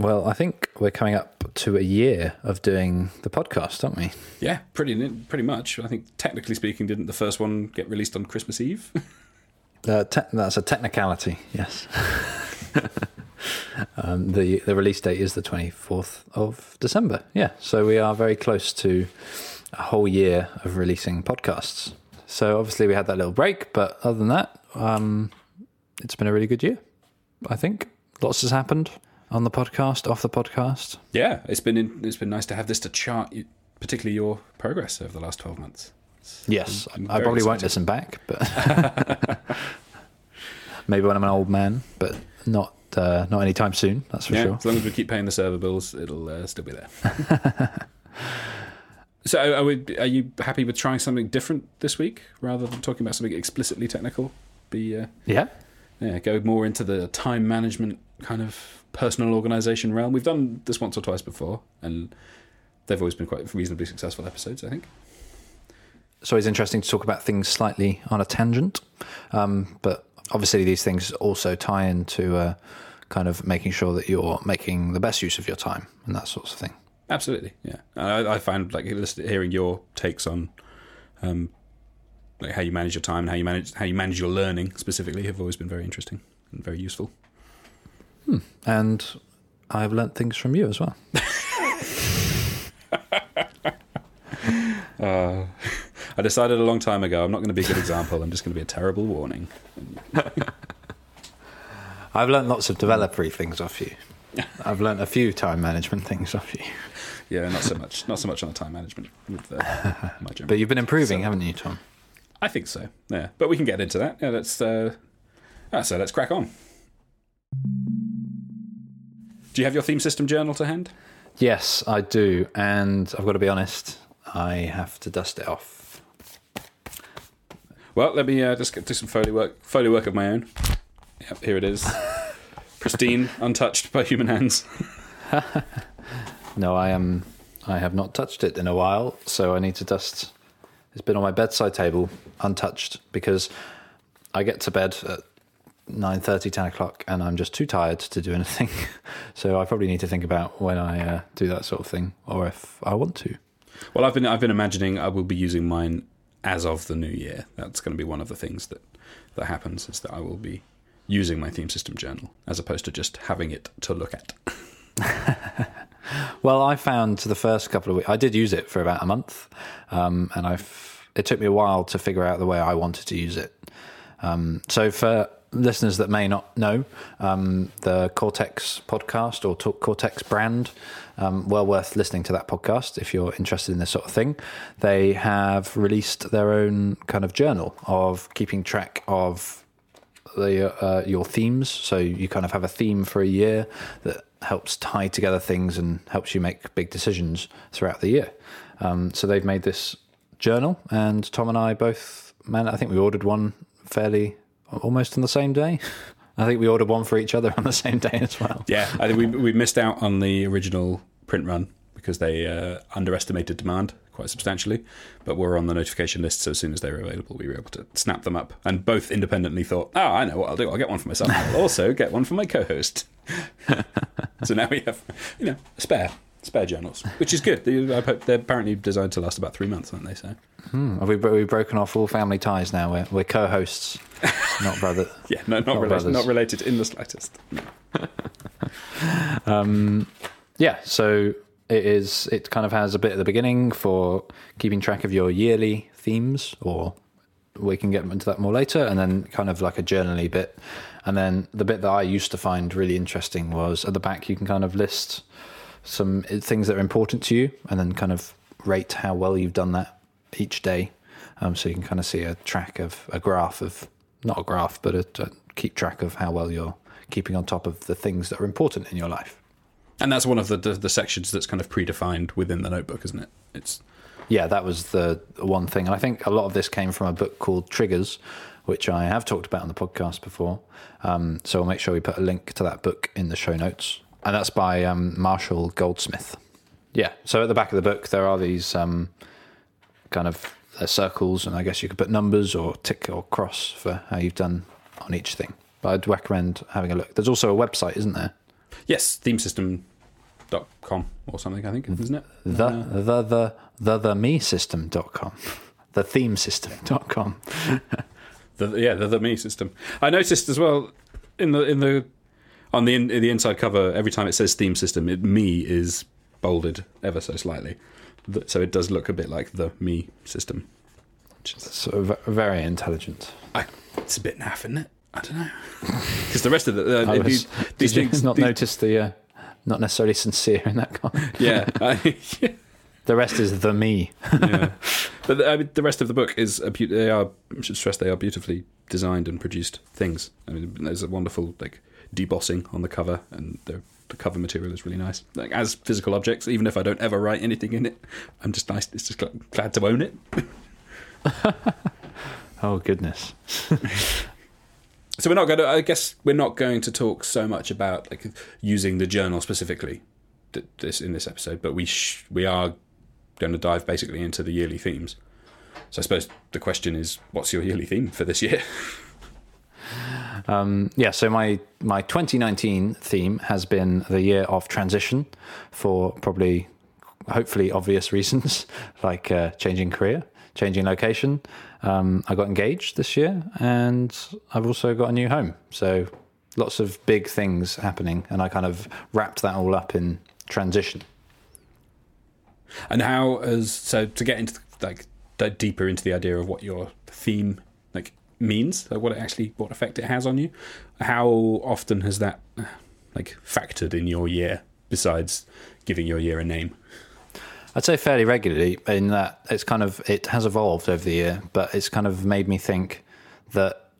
Well, I think we're coming up to a year of doing the podcast, aren't we? Yeah, pretty pretty much. I think technically speaking, didn't the first one get released on Christmas Eve? Uh, te- that's a technicality, yes. um, the the release date is the twenty fourth of December. Yeah, so we are very close to a whole year of releasing podcasts. So obviously we had that little break, but other than that, um, it's been a really good year. I think lots has happened on the podcast, off the podcast. yeah, it's been it's been nice to have this to chart, you- particularly your progress over the last twelve months. Yes, I probably won't listen back, but maybe when I'm an old man, but not uh, not anytime soon. That's for yeah, sure. as long as we keep paying the server bills, it'll uh, still be there. so, are, we, are you happy with trying something different this week rather than talking about something explicitly technical? Be uh, Yeah, yeah, go more into the time management kind of personal organization realm. We've done this once or twice before, and they've always been quite reasonably successful episodes. I think. So it's interesting to talk about things slightly on a tangent, um, but obviously these things also tie into uh, kind of making sure that you're making the best use of your time and that sort of thing. Absolutely, yeah. I, I find like hearing your takes on, um, like how you manage your time and how you manage how you manage your learning specifically have always been very interesting and very useful. And I've learnt things from you as well. Uh, I decided a long time ago I'm not going to be a good example. I'm just going to be a terrible warning. I've learnt lots of developery things off you. I've learnt a few time management things off you. Yeah, not so much. Not so much on the time management with uh, my. But you've been improving, So- haven't you, Tom? I think so. Yeah, but we can get into that. Yeah, let's. Uh, ah, so let's crack on. Do you have your theme system journal to hand? Yes, I do. And I've got to be honest, I have to dust it off. Well, let me uh, just get, do some foley work. Foley work of my own. Yep, here it is. Pristine, untouched by human hands. No, I am. I have not touched it in a while, so I need to dust. It's been on my bedside table, untouched, because I get to bed at 9.30, 10 o'clock, and I'm just too tired to do anything. so I probably need to think about when I uh, do that sort of thing, or if I want to. Well, I've been I've been imagining I will be using mine as of the new year. That's going to be one of the things that that happens is that I will be using my theme system journal as opposed to just having it to look at. Well, I found the first couple of weeks, I did use it for about a month, um, and I've, it took me a while to figure out the way I wanted to use it. Um, so, for listeners that may not know, um, the Cortex podcast or Cortex brand, um, well worth listening to that podcast if you're interested in this sort of thing. They have released their own kind of journal of keeping track of the uh, your themes. So you kind of have a theme for a year that helps tie together things and helps you make big decisions throughout the year. Um, so they've made this journal, and Tom and I both, man, I think we ordered one fairly almost on the same day. I think we ordered one for each other on the same day as well. Yeah, I think we we missed out on the original print run because they uh, underestimated demand quite substantially, but we're on the notification list. So as soon as they were available, we were able to snap them up, and both independently thought, "Oh, I know what I'll do. I'll get one for myself. I'll also get one for my co-host." so now we have, you know, a spare spare journals, which is good. They- I hope They're apparently designed to last about three months, aren't they? So Have we, we've broken off all family ties now. We're, we're co-hosts, not brother. yeah, no, not Not related, brothers. not related in the slightest. No. Um, yeah, so it is. It kind of has a bit at the beginning for keeping track of your yearly themes, or we can get into that more later, and then kind of like a journally bit, and then the bit that I used to find really interesting was at the back you can kind of list some things that are important to you, and then kind of rate how well you've done that each day. Um, so you can kind of see a track of a graph of not a graph, but a, a keep track of how well you're keeping on top of the things that are important in your life. And that's one of the, the the sections that's kind of predefined within the notebook, isn't it? It's yeah, that was the one thing. And I think a lot of this came from a book called Triggers, which I have talked about on the podcast before. Um, so we'll make sure we put a link to that book in the show notes. And that's by um, Marshall Goldsmith. Yeah. So at the back of the book, there are these um, kind of uh, circles, and I guess you could put numbers or tick or cross for how you've done on each thing. But I'd recommend having a look. There's also a website, isn't there? Yes, themesystem dot com or something. I think isn't it? The Uh, the the the the me system.com. The theme system.com. the, yeah, the, the me system. I noticed as well in the in the on the in, the inside cover every time it says theme system, it me is bolded ever so slightly, so it does look a bit like the me system. Which is, So very intelligent. I, it's a bit naff, isn't it? I don't know because the rest of the uh, was- these things not these- notice the uh, not necessarily sincere in that comment. Yeah, I, The rest is the me. yeah. But the, I mean, the rest of the book is a beau- they are I should stress they are beautifully designed and produced things. I mean, there's a wonderful like debossing on the cover, and the the cover material is really nice. Like as physical objects, even if I don't ever write anything in it, I'm just nice. It's just gl- glad to own it. Oh goodness. So we're not going to. I guess we're not going to talk so much about like using the journal specifically th- this in this episode, but we sh- we are going to dive basically into the yearly themes. So I suppose the question is, what's your yearly theme for this year? Um, yeah, so my my 2019 theme has been the year of transition for probably, hopefully, obvious reasons like uh, changing career, changing location. Um, I got engaged this year, and I've also got a new home. So lots of big things happening, and I kind of wrapped that all up in transition. And how as so to get into like deeper into the idea of what your theme means, like what it actually what effect it has on you. How often has that like factored in your year besides giving your year a name? I'd say fairly regularly in that it's kind of it has evolved over the year, but it's kind of made me think that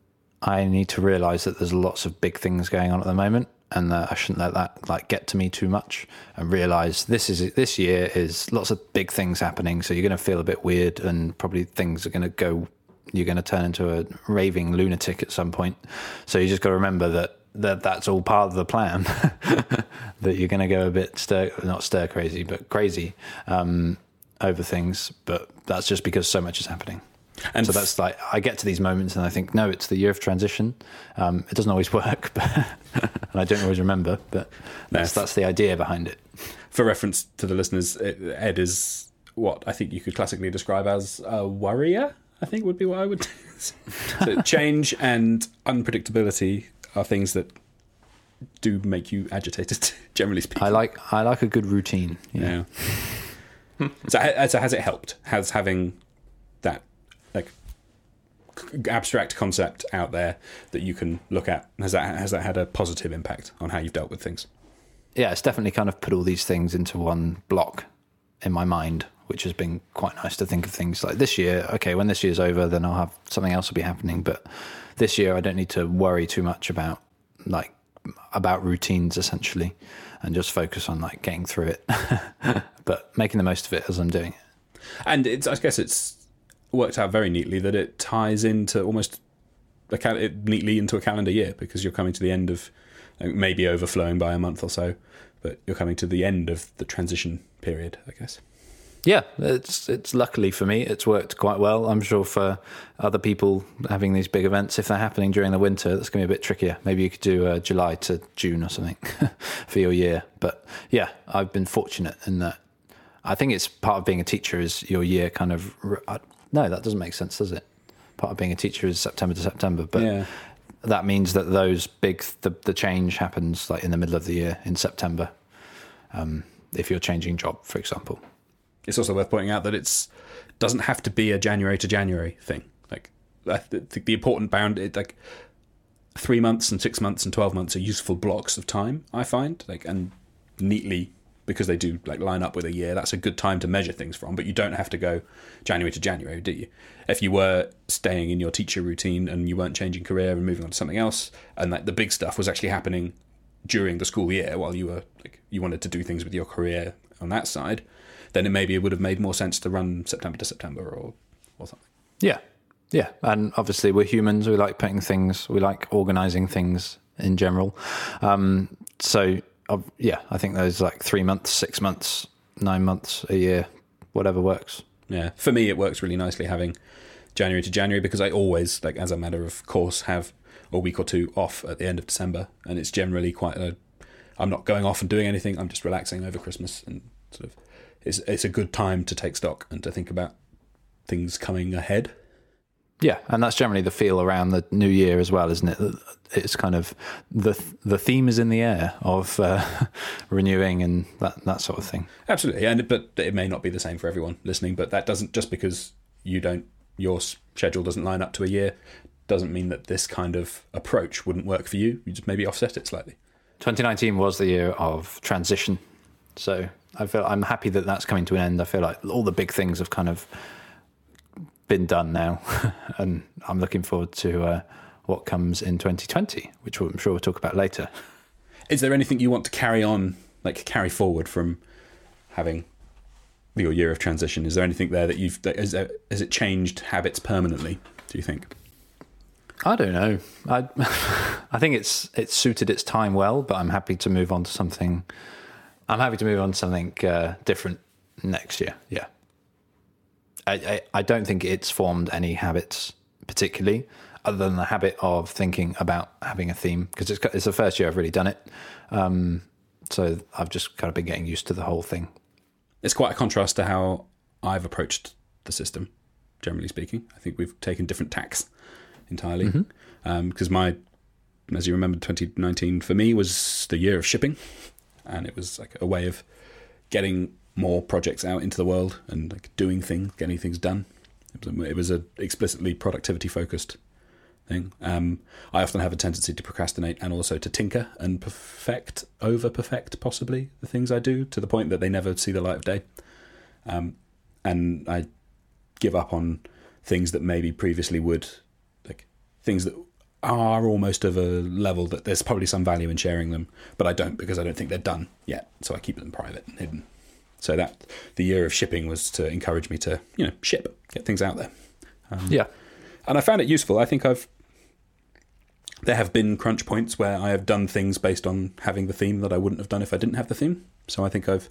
I need to realize that there's lots of big things going on at the moment and that I shouldn't let that like get to me too much and realize this is this year is lots of big things happening so you're going to feel a bit weird and probably things are going to go you're going to turn into a raving lunatic at some point so you just got to remember that that that's all part of the plan that you're going to go a bit stir not stir crazy but crazy um, over things but that's just because so much is happening And so that's like I get to these moments and I think, no, it's the year of transition. Um, it doesn't always work, but, and I don't always remember. But that's that's the idea behind it. for reference to the listeners, Ed is what I think you could classically describe as a worrier. I think would be what I would. so change and unpredictability are things that do make you agitated. Generally speaking, I like I like a good routine. Yeah. Yeah. so, so has it helped? Has having that like abstract concept out there that you can look at has that has that had a positive impact on how you've dealt with things? yeah, it's definitely kind of put all these things into one block in my mind, which has been quite nice to think of things like this year. Okay, when this year's over, then I'll have something else will be happening. But this year, I don't need to worry too much about like about routines essentially, and just focus on like getting through it, but making the most of it as I'm doing it. And it's I guess it's worked out very neatly that it ties into almost cal- neatly into a calendar year because you're coming to the end of uh, maybe overflowing by a month or so, but you're coming to the end of the transition period, I guess. Yeah, it's it's luckily for me, it's worked quite well. I'm sure for other people having these big events, if they're happening during the winter, that's going to be a bit trickier. Maybe you could do uh, July to June or something for your year. But yeah, I've been fortunate in that. I think it's part of being a teacher is your year kind of. I, no, that doesn't make sense, does it? Part of being a teacher is September to September, but Yeah. that means that those big the, the change happens like in the middle of the year in September. Um, if you're changing job, for example. It's also worth pointing out that it's doesn't have to be a January to January thing. Like I think the important bound, it, like three months and six months and twelve months are useful blocks of time. I find like and neatly because they do like line up with a year. That's a good time to measure things from. But you don't have to go January to January, do you? If you were staying in your teacher routine and you weren't changing career and moving on to something else, and like the big stuff was actually happening during the school year while you were like you wanted to do things with your career on that side, then it maybe it would have made more sense to run September to September or or something. Yeah. Yeah. And obviously, we're humans. We like putting things, we like organizing things in general. Um, so, uh, yeah, I think those like three months, six months, nine months, a year, whatever works. Yeah, for me it works really nicely having January to January because I always like as a matter of course have a week or two off at the end of December, and it's generally quite a. I'm not going off and doing anything. I'm just relaxing over Christmas and sort of it's it's a good time to take stock and to think about things coming ahead. Yeah, and that's generally the feel around the new year as well, isn't it? It's kind of the the theme is in the air of uh, renewing and that that sort of thing. Absolutely, and but it may not be the same for everyone listening. But that doesn't just because you don't your schedule doesn't line up to a year doesn't mean that this kind of approach wouldn't work for you. You just maybe offset it slightly. 2019 was the year of transition, so I feel I'm happy that that's coming to an end. I feel like all the big things have kind of been done now, and I'm looking forward to uh, what comes in 2020, which I'm sure we'll talk about later. Is there anything you want to carry on, like carry forward from having your year of transition? Is there anything there that you've that, has, has it changed habits permanently? Do you think? I don't know. I I think it's it's suited its time well, but I'm happy to move on to something. I'm happy to move on to something uh, different next year. Yeah. I, I, I don't think it's formed any habits particularly, other than the habit of thinking about having a theme because it's it's the first year I've really done it. Um, so I've just kind of been getting used to the whole thing. It's quite a contrast to how I've approached the system. Generally speaking, I think we've taken different tacks entirely because mm-hmm. um, my, as you remember, 2019 for me was the year of shipping, and it was like a way of getting more projects out into the world and like doing things, getting things done. It was, a, it was a explicitly productivity focused thing. Um, I often have a tendency to procrastinate and also to tinker and perfect, over perfect possibly the things I do to the point that they never see the light of day. Um, and I give up on things that maybe previously would, like things that are almost of a level that there's probably some value in sharing them, but I don't because I don't think they're done yet. So I keep them private and hidden. So that the year of shipping was to encourage me to, you know, ship, get things out there. Um, yeah. And I found it useful. I think I've there have been crunch points where I have done things based on having the theme that I wouldn't have done if I didn't have the theme. So I think I've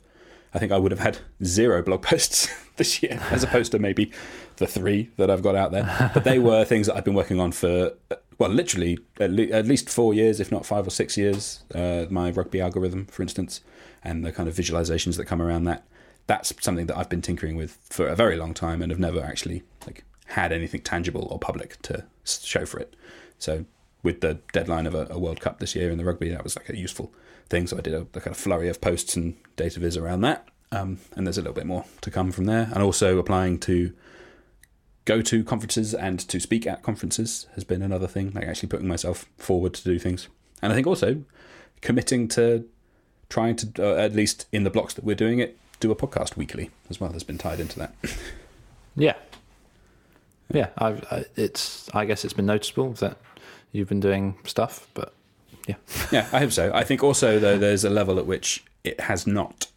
I think I would have had zero blog posts this year as opposed to maybe the three that I've got out there. But they were things that I've been working on for well, literally at, le- at least four years, if not five or six years. Uh, my rugby algorithm, for instance, and the kind of visualizations that come around that. That's something that I've been tinkering with for a very long time and have never actually like had anything tangible or public to show for it. So with the deadline of a, a World Cup this year in the rugby, that was like a useful thing. So I did a, a kind of flurry of posts and data viz around that. Um, and there's a little bit more to come from there. And also applying to go to conferences and to speak at conferences has been another thing, like actually putting myself forward to do things. And I think also committing to trying to, uh, at least in the blocks that we're doing it, do a podcast weekly as well. Has been tied into that. yeah, yeah. I, I, it's. I guess it's been noticeable that you've been doing stuff, but yeah, yeah. I hope so. I think also though there's a level at which it has not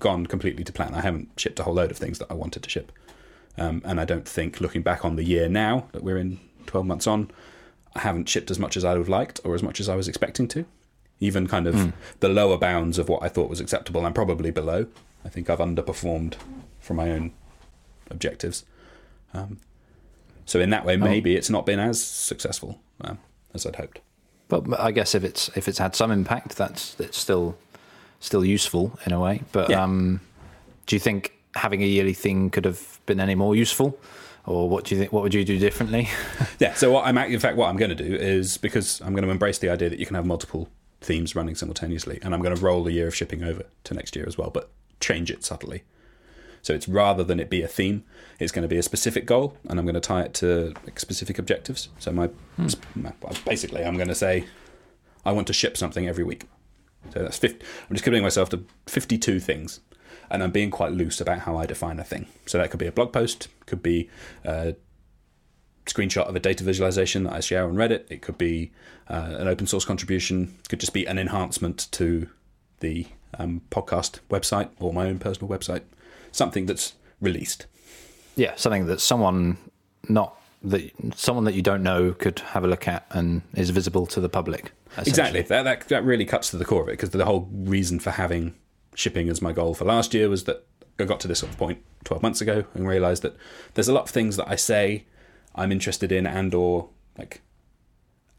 gone completely to plan. I haven't shipped a whole load of things that I wanted to ship, um, and I don't think looking back on the year now that we're in 12 months on, I haven't shipped as much as I would have liked or as much as I was expecting to even kind of mm. the lower bounds of what I thought was acceptable and probably below. I think I've underperformed from my own objectives. Um, so in that way, oh. maybe oh. it's not been as successful um, as I'd hoped. But I guess if it's if it's had some impact, that's it's still still useful in a way. But yeah. um, do you think having a yearly thing could have been any more useful? or what do you think? What would you do differently? yeah. So what I'm actually, in fact what I'm going to do is because I'm going to embrace the idea that you can have multiple themes running simultaneously, and I'm going to roll the year of shipping over to next year as well, but change it subtly. So it's rather than it be a theme, it's going to be a specific goal, and I'm going to tie it to specific objectives. So my, hmm. basically, I'm going to say I want to ship something every week. So that's 50, I'm just committing myself to 52 things, and I'm being quite loose about how I define a thing. So that could be a blog post, could be a screenshot of a data visualization that I share on Reddit. It could be uh, an open source contribution. It could just be an enhancement to the um, podcast website or my own personal website. Something that's released. Yeah, something that someone not that someone that you don't know could have a look at and is visible to the public. Exactly. That, that that really cuts to the core of it because the whole reason for having shipping as my goal for last year was that I got to this sort of point 12 months ago and realized that there's a lot of things that I say I'm interested in and or like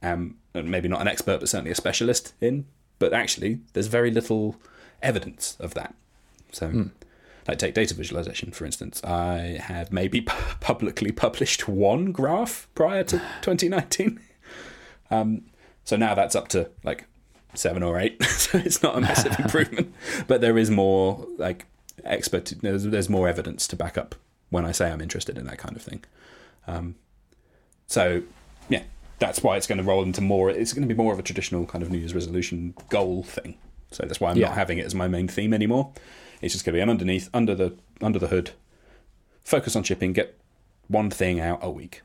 am maybe not an expert but certainly a specialist in but actually, there's very little evidence of that. So, like take data visualization for instance. I have maybe pu- publicly published one graph prior to 2019. Um, so now that's up to like seven or eight. so it's not a massive improvement, but there is more like expert. There's, there's more evidence to back up when I say I'm interested in that kind of thing. Um, so yeah, that's why it's going to roll into more. It's going to be more of a traditional kind of New Year's resolution goal thing. So that's why I'm Yeah. not having it as my main theme anymore. It's just going to be an underneath, under the under the hood. Focus on shipping. Get one thing out a week.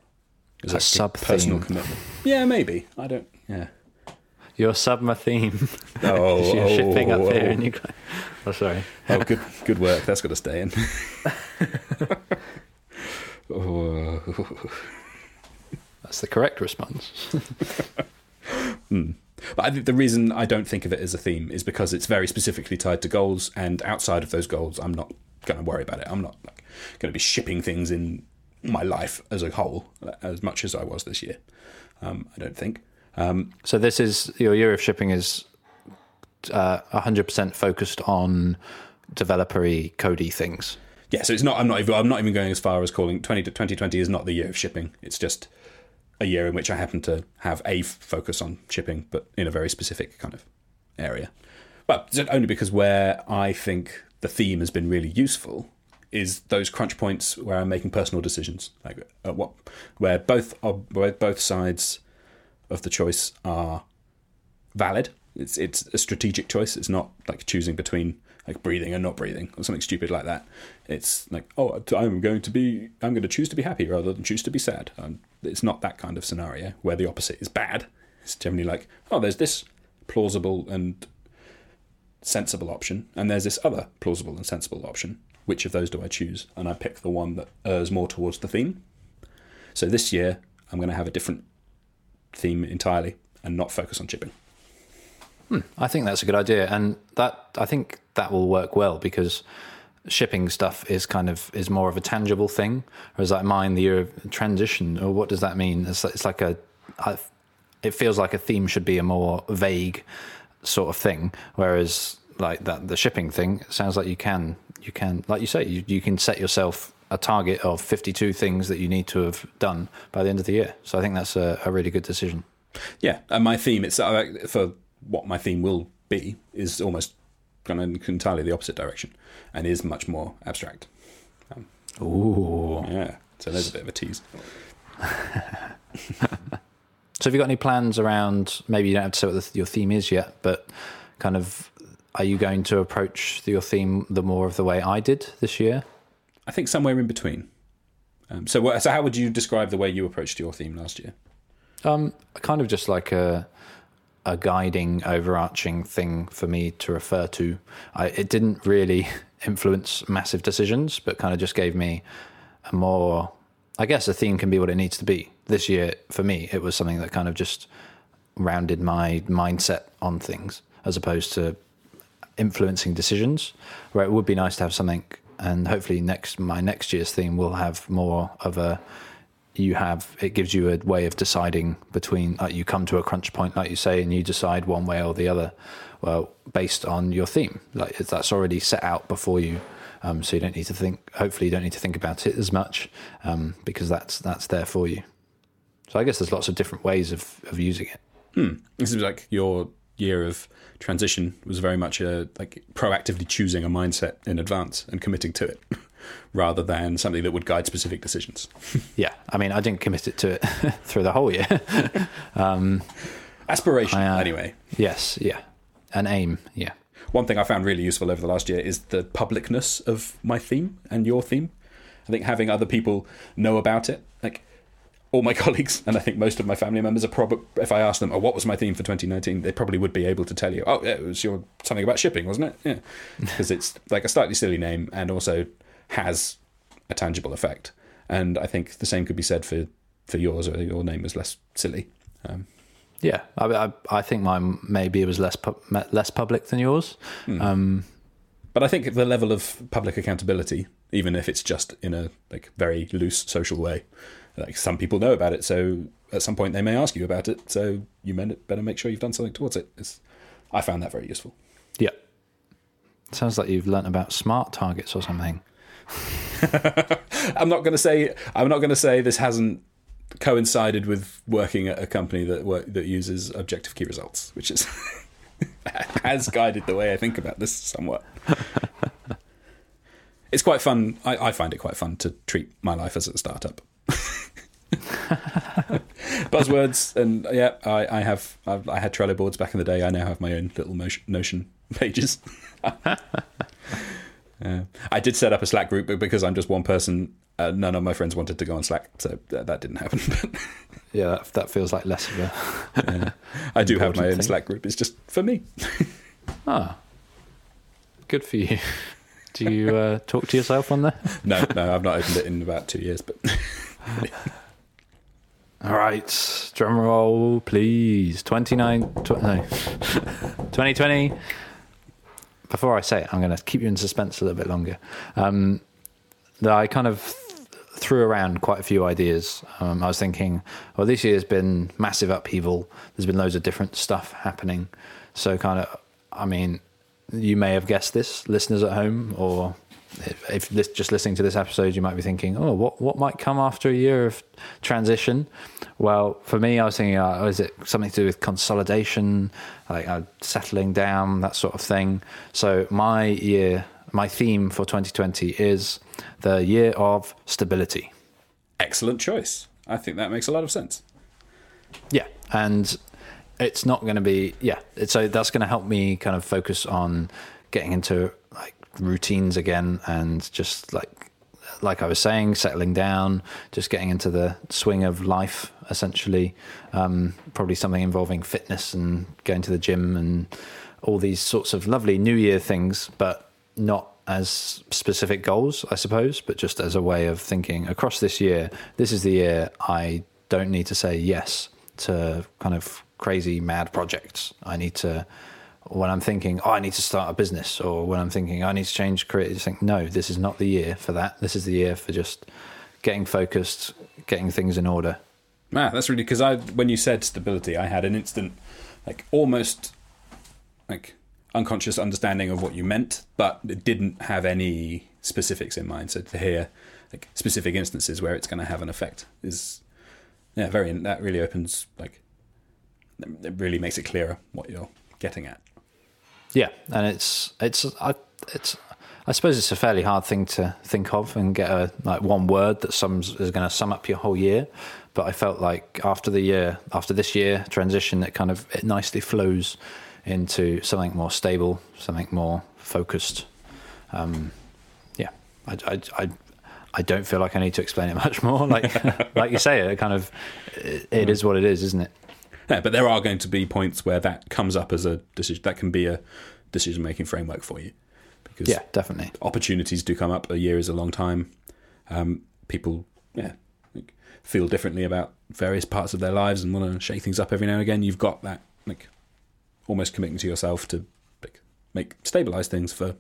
As A sub-theme. personal commitment. Yeah, maybe. I don't. Yeah. Your summer theme. Oh, You're shipping up oh, here, oh. and you. go- Oh, sorry. Oh, good, good work. That's got to stay in. oh, That's the correct response. but I think the reason I don't think of it as a theme is because it's very specifically tied to goals, and outside of those goals, I'm not going to worry about it. I'm not like going to be shipping things in my life as a whole as much as I was this year. Um, I don't think. Um, So this is your year of shipping is uh, 100% focused on developery, codey things. yeah, so it's not. I'm not. Even, I'm not even going as far as calling 20 to 2020 is not the year of shipping. It's just a year in which I happen to have a focus on shipping, but in a very specific kind of area. It's only because where I think the theme has been really useful is those crunch points where I'm making personal decisions, like at what where both where both sides of the choice are valid. It's it's a strategic choice. It's not like choosing between like breathing and not breathing or something stupid like that. It's like oh, I'm going to be I'm going to choose to be happy rather than choose to be sad. Um, it's not that kind of scenario where the opposite is bad. It's generally like oh, there's this plausible and sensible option, and there's this other plausible and sensible option. Which of those do I choose? And I pick the one that errs more towards the theme. So this year, I'm going to have a different theme entirely and not focus on chipping. Hmm, I think that's a good idea, and that I think that will work well because shipping stuff is kind of is more of a tangible thing, whereas like mine, the year of transition, or what does that mean? It's, it's like a, I, it feels like a theme should be a more vague sort of thing, whereas like that the shipping thing sounds like you can you can like you say you, you can set yourself a target of 52 things that you need to have done by the end of the year so i think that's a, a really good decision Yeah, and my theme it's uh, for what my theme will be is almost gone in entirely the opposite direction and is much more abstract. ooh Yeah, so there's a bit of a tease. So have you got any plans around? Maybe you don't have to say what the, your theme is yet, but kind of, are you going to approach your theme the more of the way I did this year? I think somewhere in between. Um, so, so how would you describe the way you approached your theme last year? Um, kind of just like a a guiding, overarching thing for me to refer to. I, it didn't really influence massive decisions, but kind of just gave me a more. I guess a theme can be what it needs to be. This year, for me, it was something that kind of just rounded my mindset on things, as opposed to influencing decisions. Where it would be nice to have something, and hopefully next my next year's theme will have more of a you have it gives you a way of deciding between you come to a crunch point like you say and you decide one way or the other well based on your theme. Like that's already set out before you um, so you don't need to think hopefully you don't need to think about it as much um, because that's that's there for you. So i guess there's lots of different ways of, of using it. This is like your year of transition was very much a like proactively choosing a mindset in advance and committing to it, rather than something that would guide specific decisions. yeah i mean i didn't commit it to it through the whole year um, Aspiration, I, uh, anyway. yes yeah an aim yeah One thing I found really useful over the last year is the publicness of my theme and your theme. I think having other people know about it, like all my colleagues, and I think most of my family members are probably, if I asked them, oh, what was my theme for 2019, they probably would be able to tell you, oh, yeah, it was your something about shipping, wasn't it? Yeah. Because it's like a slightly silly name and also has a tangible effect. And I think the same could be said for, for yours, or your name was less silly. Um, Yeah, I, I, I think mine maybe it was less pu- less public than yours. Um, But I think the level of public accountability, even if it's just in a like very loose social way, like some people know about it, so at some point they may ask you about it. So you better make sure you've done something towards it. It's I found that very useful. Yeah. Sounds like you've learnt about smart targets or something. I'm not going to say I'm not going to say this hasn't coincided with working at a company that work, that uses objective key results, which is has guided the way I think about this somewhat. it's quite fun. I, I find it quite fun to treat my life as a startup. Buzzwords and yeah, I, I have I've, I had Trello boards back in the day. I now have my own little motion, Notion pages. Uh, I did set up a Slack group, but because I'm just one person, uh, none of my friends wanted to go on Slack, so that, that didn't happen. yeah, that, that, feels like less of a. yeah. I do have my own thing. Slack group. It's just for me. ah, good for you. Do you uh, talk to yourself on there? No, no, I've not opened it in about two years. But all right, drum roll, please. Twenty nine, tw- no, twenty twenty before I say it, I'm going to keep you in suspense a little bit longer. Um, that I kind of threw around quite a few ideas. Um, I was thinking, well, this year's been massive upheaval. There's been loads of different stuff happening. So, kind of, I mean, you may have guessed this, listeners at home, or if, if just listening to this episode, you might be thinking, oh, what what might come after a year of transition? Well, for me, I was thinking, uh, is it something to do with consolidation, like uh, settling down, that sort of thing? So my year, my theme for 2020 is the year of stability. Excellent choice. I think that makes a lot of sense. Yeah, and it's not going to be yeah. So that's going to help me kind of focus on getting into routines again and just like like I was saying, settling down, just getting into the swing of life, essentially. Um, probably something involving fitness and going to the gym and all these sorts of lovely New Year things, but not as specific goals, I suppose, but just as a way of thinking across this year, this is the year I don't need to say yes to kind of crazy, mad projects. I need to when I'm thinking, oh, I need to start a business, or when I'm thinking, I need to change career, just think, no, this is not the year for that. This is the year for just getting focused, getting things in order. Ah, that's really because I, when you said stability, I had an instant, like almost, like unconscious understanding of what you meant, but it didn't have any specifics in mind. So to hear like specific instances where it's going to have an effect is, yeah, very. That really opens like, it really makes it clearer what you're getting at. Yeah, and it's it's I, it's I suppose it's a fairly hard thing to think of and get a like one word that sums is going to sum up your whole year. But I felt like after the year, after this year transition, it kind of it nicely flows into something more stable, something more focused. Um, yeah, I, I, I, I don't feel like I need to explain it much more. Like like you say, it kind of it, it is what it is, isn't it? Yeah, but there are going to be points where that comes up as a decision. That can be a decision making framework for you. Because yeah, definitely. Opportunities do come up. A year is a long time. Um, people, yeah, feel differently about various parts of their lives and want to shake things up every now and again. You've got that, like, almost committing to yourself to like, make stabilize things for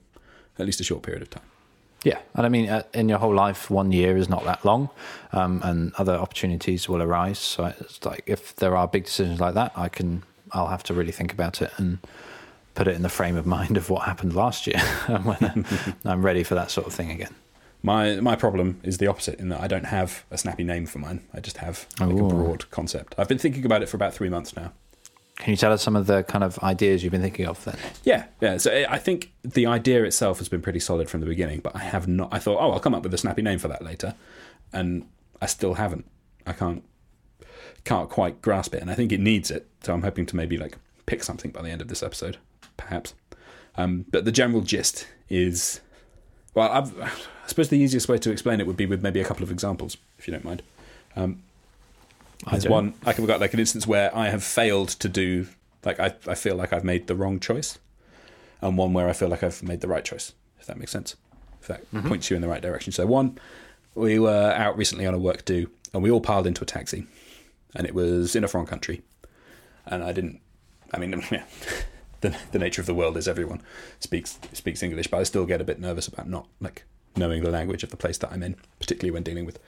at least a short period of time. Yeah, and I mean, uh, in your whole life, one year is not that long, um, and other opportunities will arise. So it's like if there are big decisions like that, I can, I'll have to really think about it and put it in the frame of mind of what happened last year when I'm ready for that sort of thing again. My my problem is the opposite in that I don't have a snappy name for mine. I just have like a broad concept. I've been thinking about it for about three months now. Can you tell us some of the kind of ideas you've been thinking of then? Yeah, yeah. So I think the idea itself has been pretty solid from the beginning, but I have not. I thought, oh, I'll come up with a snappy name for that later, and I still haven't. I can't can't quite grasp it, and I think it needs it. So I'm hoping to maybe like pick something by the end of this episode, perhaps. Um, but the general gist is, well, I've, i suppose the easiest way to explain it would be with maybe a couple of examples, if you don't mind. Um, there's one I can got like an instance where I have failed to do like I, I feel like I've made the wrong choice, and one where I feel like I've made the right choice. If that makes sense, if that mm-hmm. points you in the right direction. So one, we were out recently on a work do, and we all piled into a taxi, and it was in a foreign country, and I didn't. I mean, yeah, the the nature of the world is everyone speaks speaks English, but I still get a bit nervous about not like knowing the language of the place that I'm in, particularly when dealing with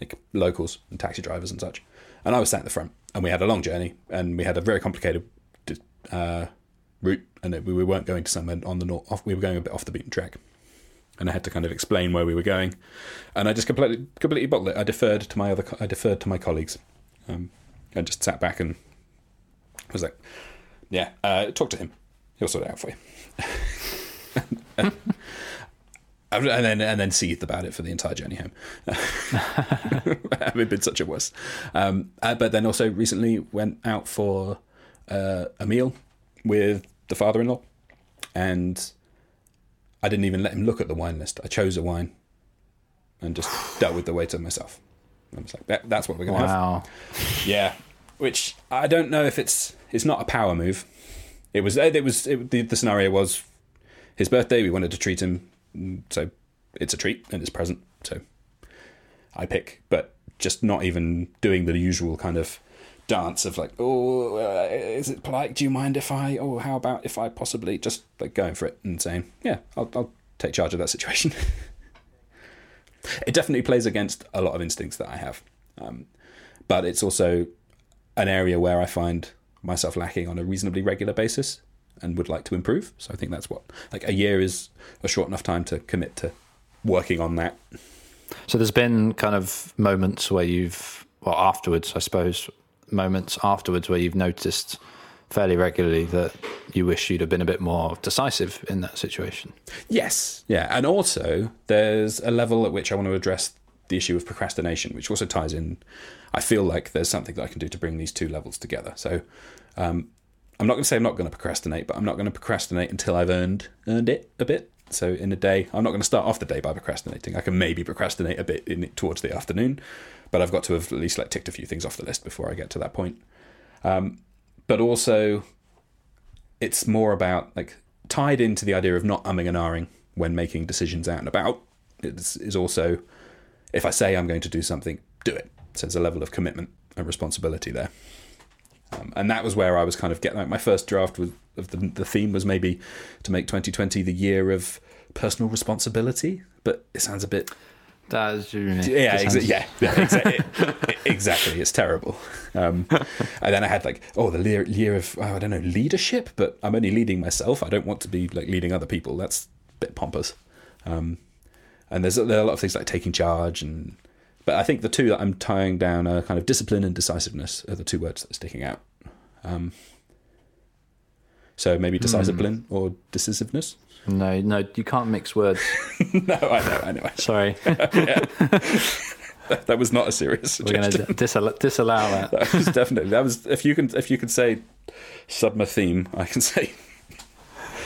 like locals and taxi drivers and such and I was sat at the front, and we had a long journey, and we had a very complicated uh, route, and that we weren't going to somewhere on the north. Off, we were going a bit off the beaten track, and I had to kind of explain where we were going, and I just completely completely bottled it. I deferred to my other. I deferred to my colleagues. Um, I just sat back and was like, "Yeah, uh, talk to him. He'll sort it out for you." and then and then seethed about it for the entire journey home. Having been such a wuss. Um, uh, but then also recently went out for uh, a meal with the father-in-law, and I didn't even let him look at the wine list. I chose a wine and just dealt with the waiter myself. I was like, that, "That's what we're going to have." Wow. Yeah, which I don't know if it's it's not a power move. It was it was it, the the scenario was his birthday. We wanted to treat him, so it's a treat and it's present. So I pick, but just not even doing the usual kind of dance of like, oh, uh, is it polite? Do you mind if I? Oh, how about if I possibly just like going for it and saying, yeah, I'll, I'll take charge of that situation. it definitely plays against a lot of instincts that I have. Um, but it's also an area where I find myself lacking on a reasonably regular basis and would like to improve. So I think that's what like a year is a short enough time to commit to working on that. So there's been kind of moments where you've, well, afterwards, I suppose, moments afterwards where you've noticed fairly regularly that you wish you'd have been a bit more decisive in that situation. Yes, yeah, and also there's a level at which I want to address the issue of procrastination, which also ties in. I feel like there's something that I can do to bring these two levels together. So um, I'm not going to say I'm not going to procrastinate, but I'm not going to procrastinate until I've earned earned it a bit. So in a day, I'm not going to start off the day by procrastinating. I can maybe procrastinate a bit in towards the afternoon, but I've got to have at least like ticked a few things off the list before I get to that point. Um, but also, it's more about like tied into the idea of not umming and ahhing when making decisions out and about. It's, is also if I say I'm going to do something, do it. So there's a level of commitment and responsibility there. Um, and that was where I was kind of getting like my first draft was, of the, the theme was maybe to make 2020 the year of personal responsibility, but it sounds a bit That is, yeah, exa- yeah, yeah, exa- exactly. It's terrible. Um, and then I had like, oh, the year, year of oh, I don't know leadership, but I'm only leading myself. I don't want to be like leading other people. That's a bit pompous. Um, and there's there are a lot of things like taking charge and. But I think the two that I'm tying down are kind of discipline and decisiveness are the two words that are sticking out. Um, so maybe decisiveness or decisiveness. No, no, you can't mix words. no, I know, I know. Sorry, That, that was not a serious we're going suggestion. to disallow, disallow that. That was definitely that was if you can if you can say subma theme, I can say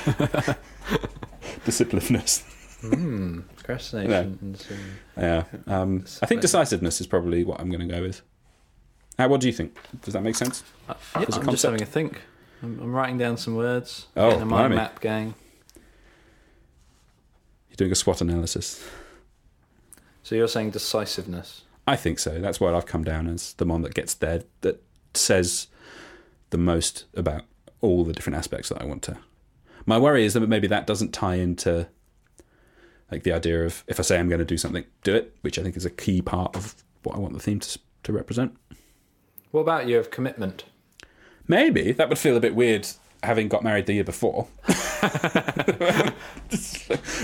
disciplineness. Procrastination. and some- Yeah, um, I think decisiveness is probably what I'm going to go with. How? What do you think? Does that make sense? Uh, I'm just having a think. I'm, I'm writing down some words. Oh, getting a mind map going. You're doing a SWOT analysis. So you're saying decisiveness. I think so. That's what I've come down as the one that gets there that says the most about all the different aspects that I want to. My worry is that maybe that doesn't tie into like the idea of if I say I'm going to do something, do it, which I think is a key part of what I want the theme to to represent. What about you of commitment? Maybe that would feel a bit weird having got married the year before. oh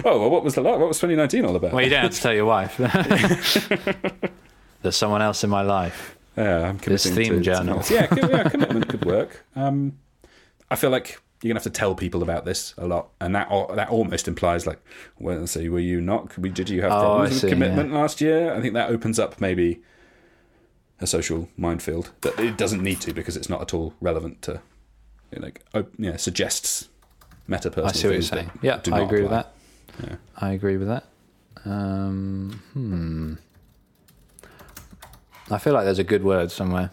well, what was the what was 2019 all about? Well, you don't have to tell your wife. There's someone else in my life. Yeah, I'm This committing theme to journal. something else. Yeah, yeah, commitment could work. Um, I feel like you're gonna have to tell people about this a lot, and that that almost implies like, well, so were you not? Could we- Did you have Oh, problems with see, commitment last year? I think that opens up maybe a social minefield that it doesn't need to because it's not at all relevant to, you know, like, op- yeah, suggests meta personal. I see what you're saying. Yeah, I agree with that. Yeah. I agree with that. Um, hmm. I feel like there's a good word somewhere.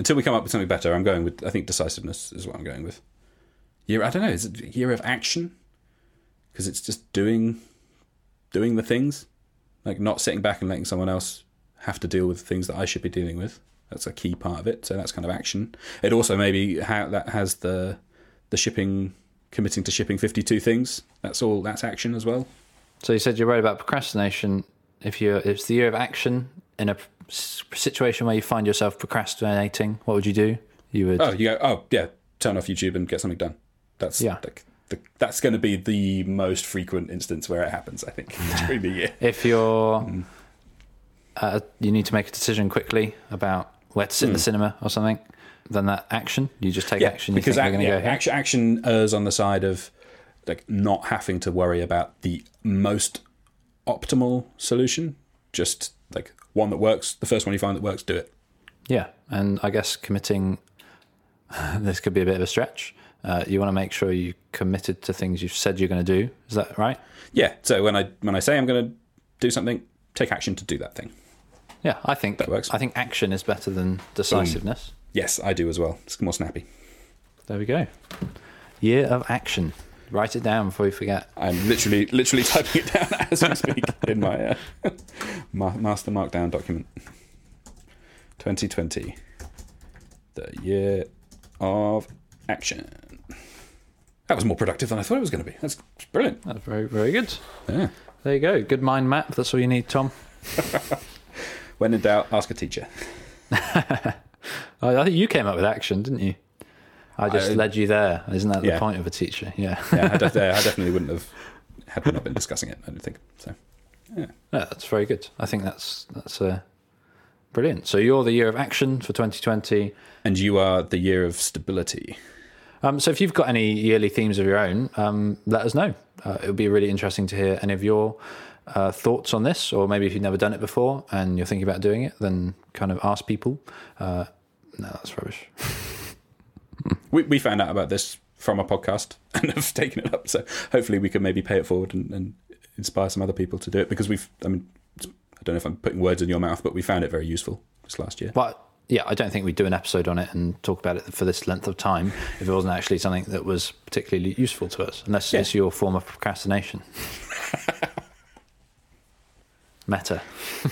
Until we come up with something better, I'm going with. I think decisiveness is what I'm going with. Year, I don't know. Is it year of action? Because it's just doing, doing the things, like not sitting back and letting someone else have to deal with the things that I should be dealing with. That's a key part of it. So that's kind of action. It also maybe how that has the, the shipping, committing to shipping 52 things. That's all. That's action as well. So you said you're worried about procrastination. If you're, it's the year of action in a situation where you find yourself procrastinating. What would you do? You would. Oh, you go. Oh, yeah. turn off YouTube and get something done. That's Yeah. like the, that's going to be the most frequent instance where it happens. I think during the year. If you're, Mm. uh, you need to make a decision quickly about where to sit in the cinema or something, then that action, you just take action. You Mm. because think ac- yeah, go action, action errs on the side of like not having to worry about the most optimal solution. Just like one that works, the first one you find that works, do it. Yeah, and I guess committing. this could be a bit of a stretch. Uh, you want to make sure you committed to things you've said you're going to do. Is that right? Yeah. So when I when I say I'm going to do something, take action to do that thing. Yeah, I think That works. I think action is better than decisiveness. Yes, I do as well. It's more snappy. There we go. Year of action. Write it down before you forget. I'm literally literally typing it down as we speak in my uh, master markdown document. 2020, the year of action. That was more productive than I thought it was going to be. That's brilliant. That's very very good. Yeah. There you go. Good mind map. That's all you need, Tom. When in doubt, ask a teacher. I I think you came up with action, didn't you? I just I- led you there. Isn't that the point of a teacher? Yeah. Yeah, I, def- I definitely wouldn't have had we not been discussing it. I don't think so. Yeah, that's very good. I think that's that's uh, brilliant. So you're the year of action for 2020. And you are the year of stability. Um, so if you've got any yearly themes of your own, um, let us know. Uh, it would be really interesting to hear any of your uh, thoughts on this, or maybe if you've never done it before and you're thinking about doing it, then kind of ask people. Uh, no, that's rubbish. We, we found out about this from a podcast and have taken it up. So hopefully we can maybe pay it forward and, and inspire some other people to do it because we've, I mean, I don't know if I'm putting words in your mouth, but we found it very useful just last year. But yeah, I don't think we'd do an episode on it and talk about it for this length of time if it wasn't actually something that was particularly useful to us, unless Yeah. it's your form of procrastination. Meta.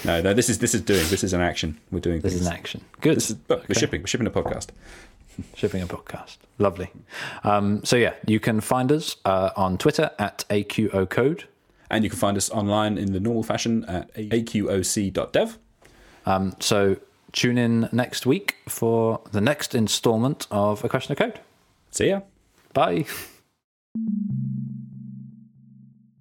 No, no, this is this is doing. This is an action. We're doing. This things. is an action. Good. This is, but we're shipping. We're shipping a podcast. Shipping a podcast. Lovely. Um, so, yeah, you can find us uh, on Twitter at AQO Code. And you can find us online in the normal fashion at aqoc.dev. Um, so, tune in next week for the next installment of A Question of Code. See ya. Bye.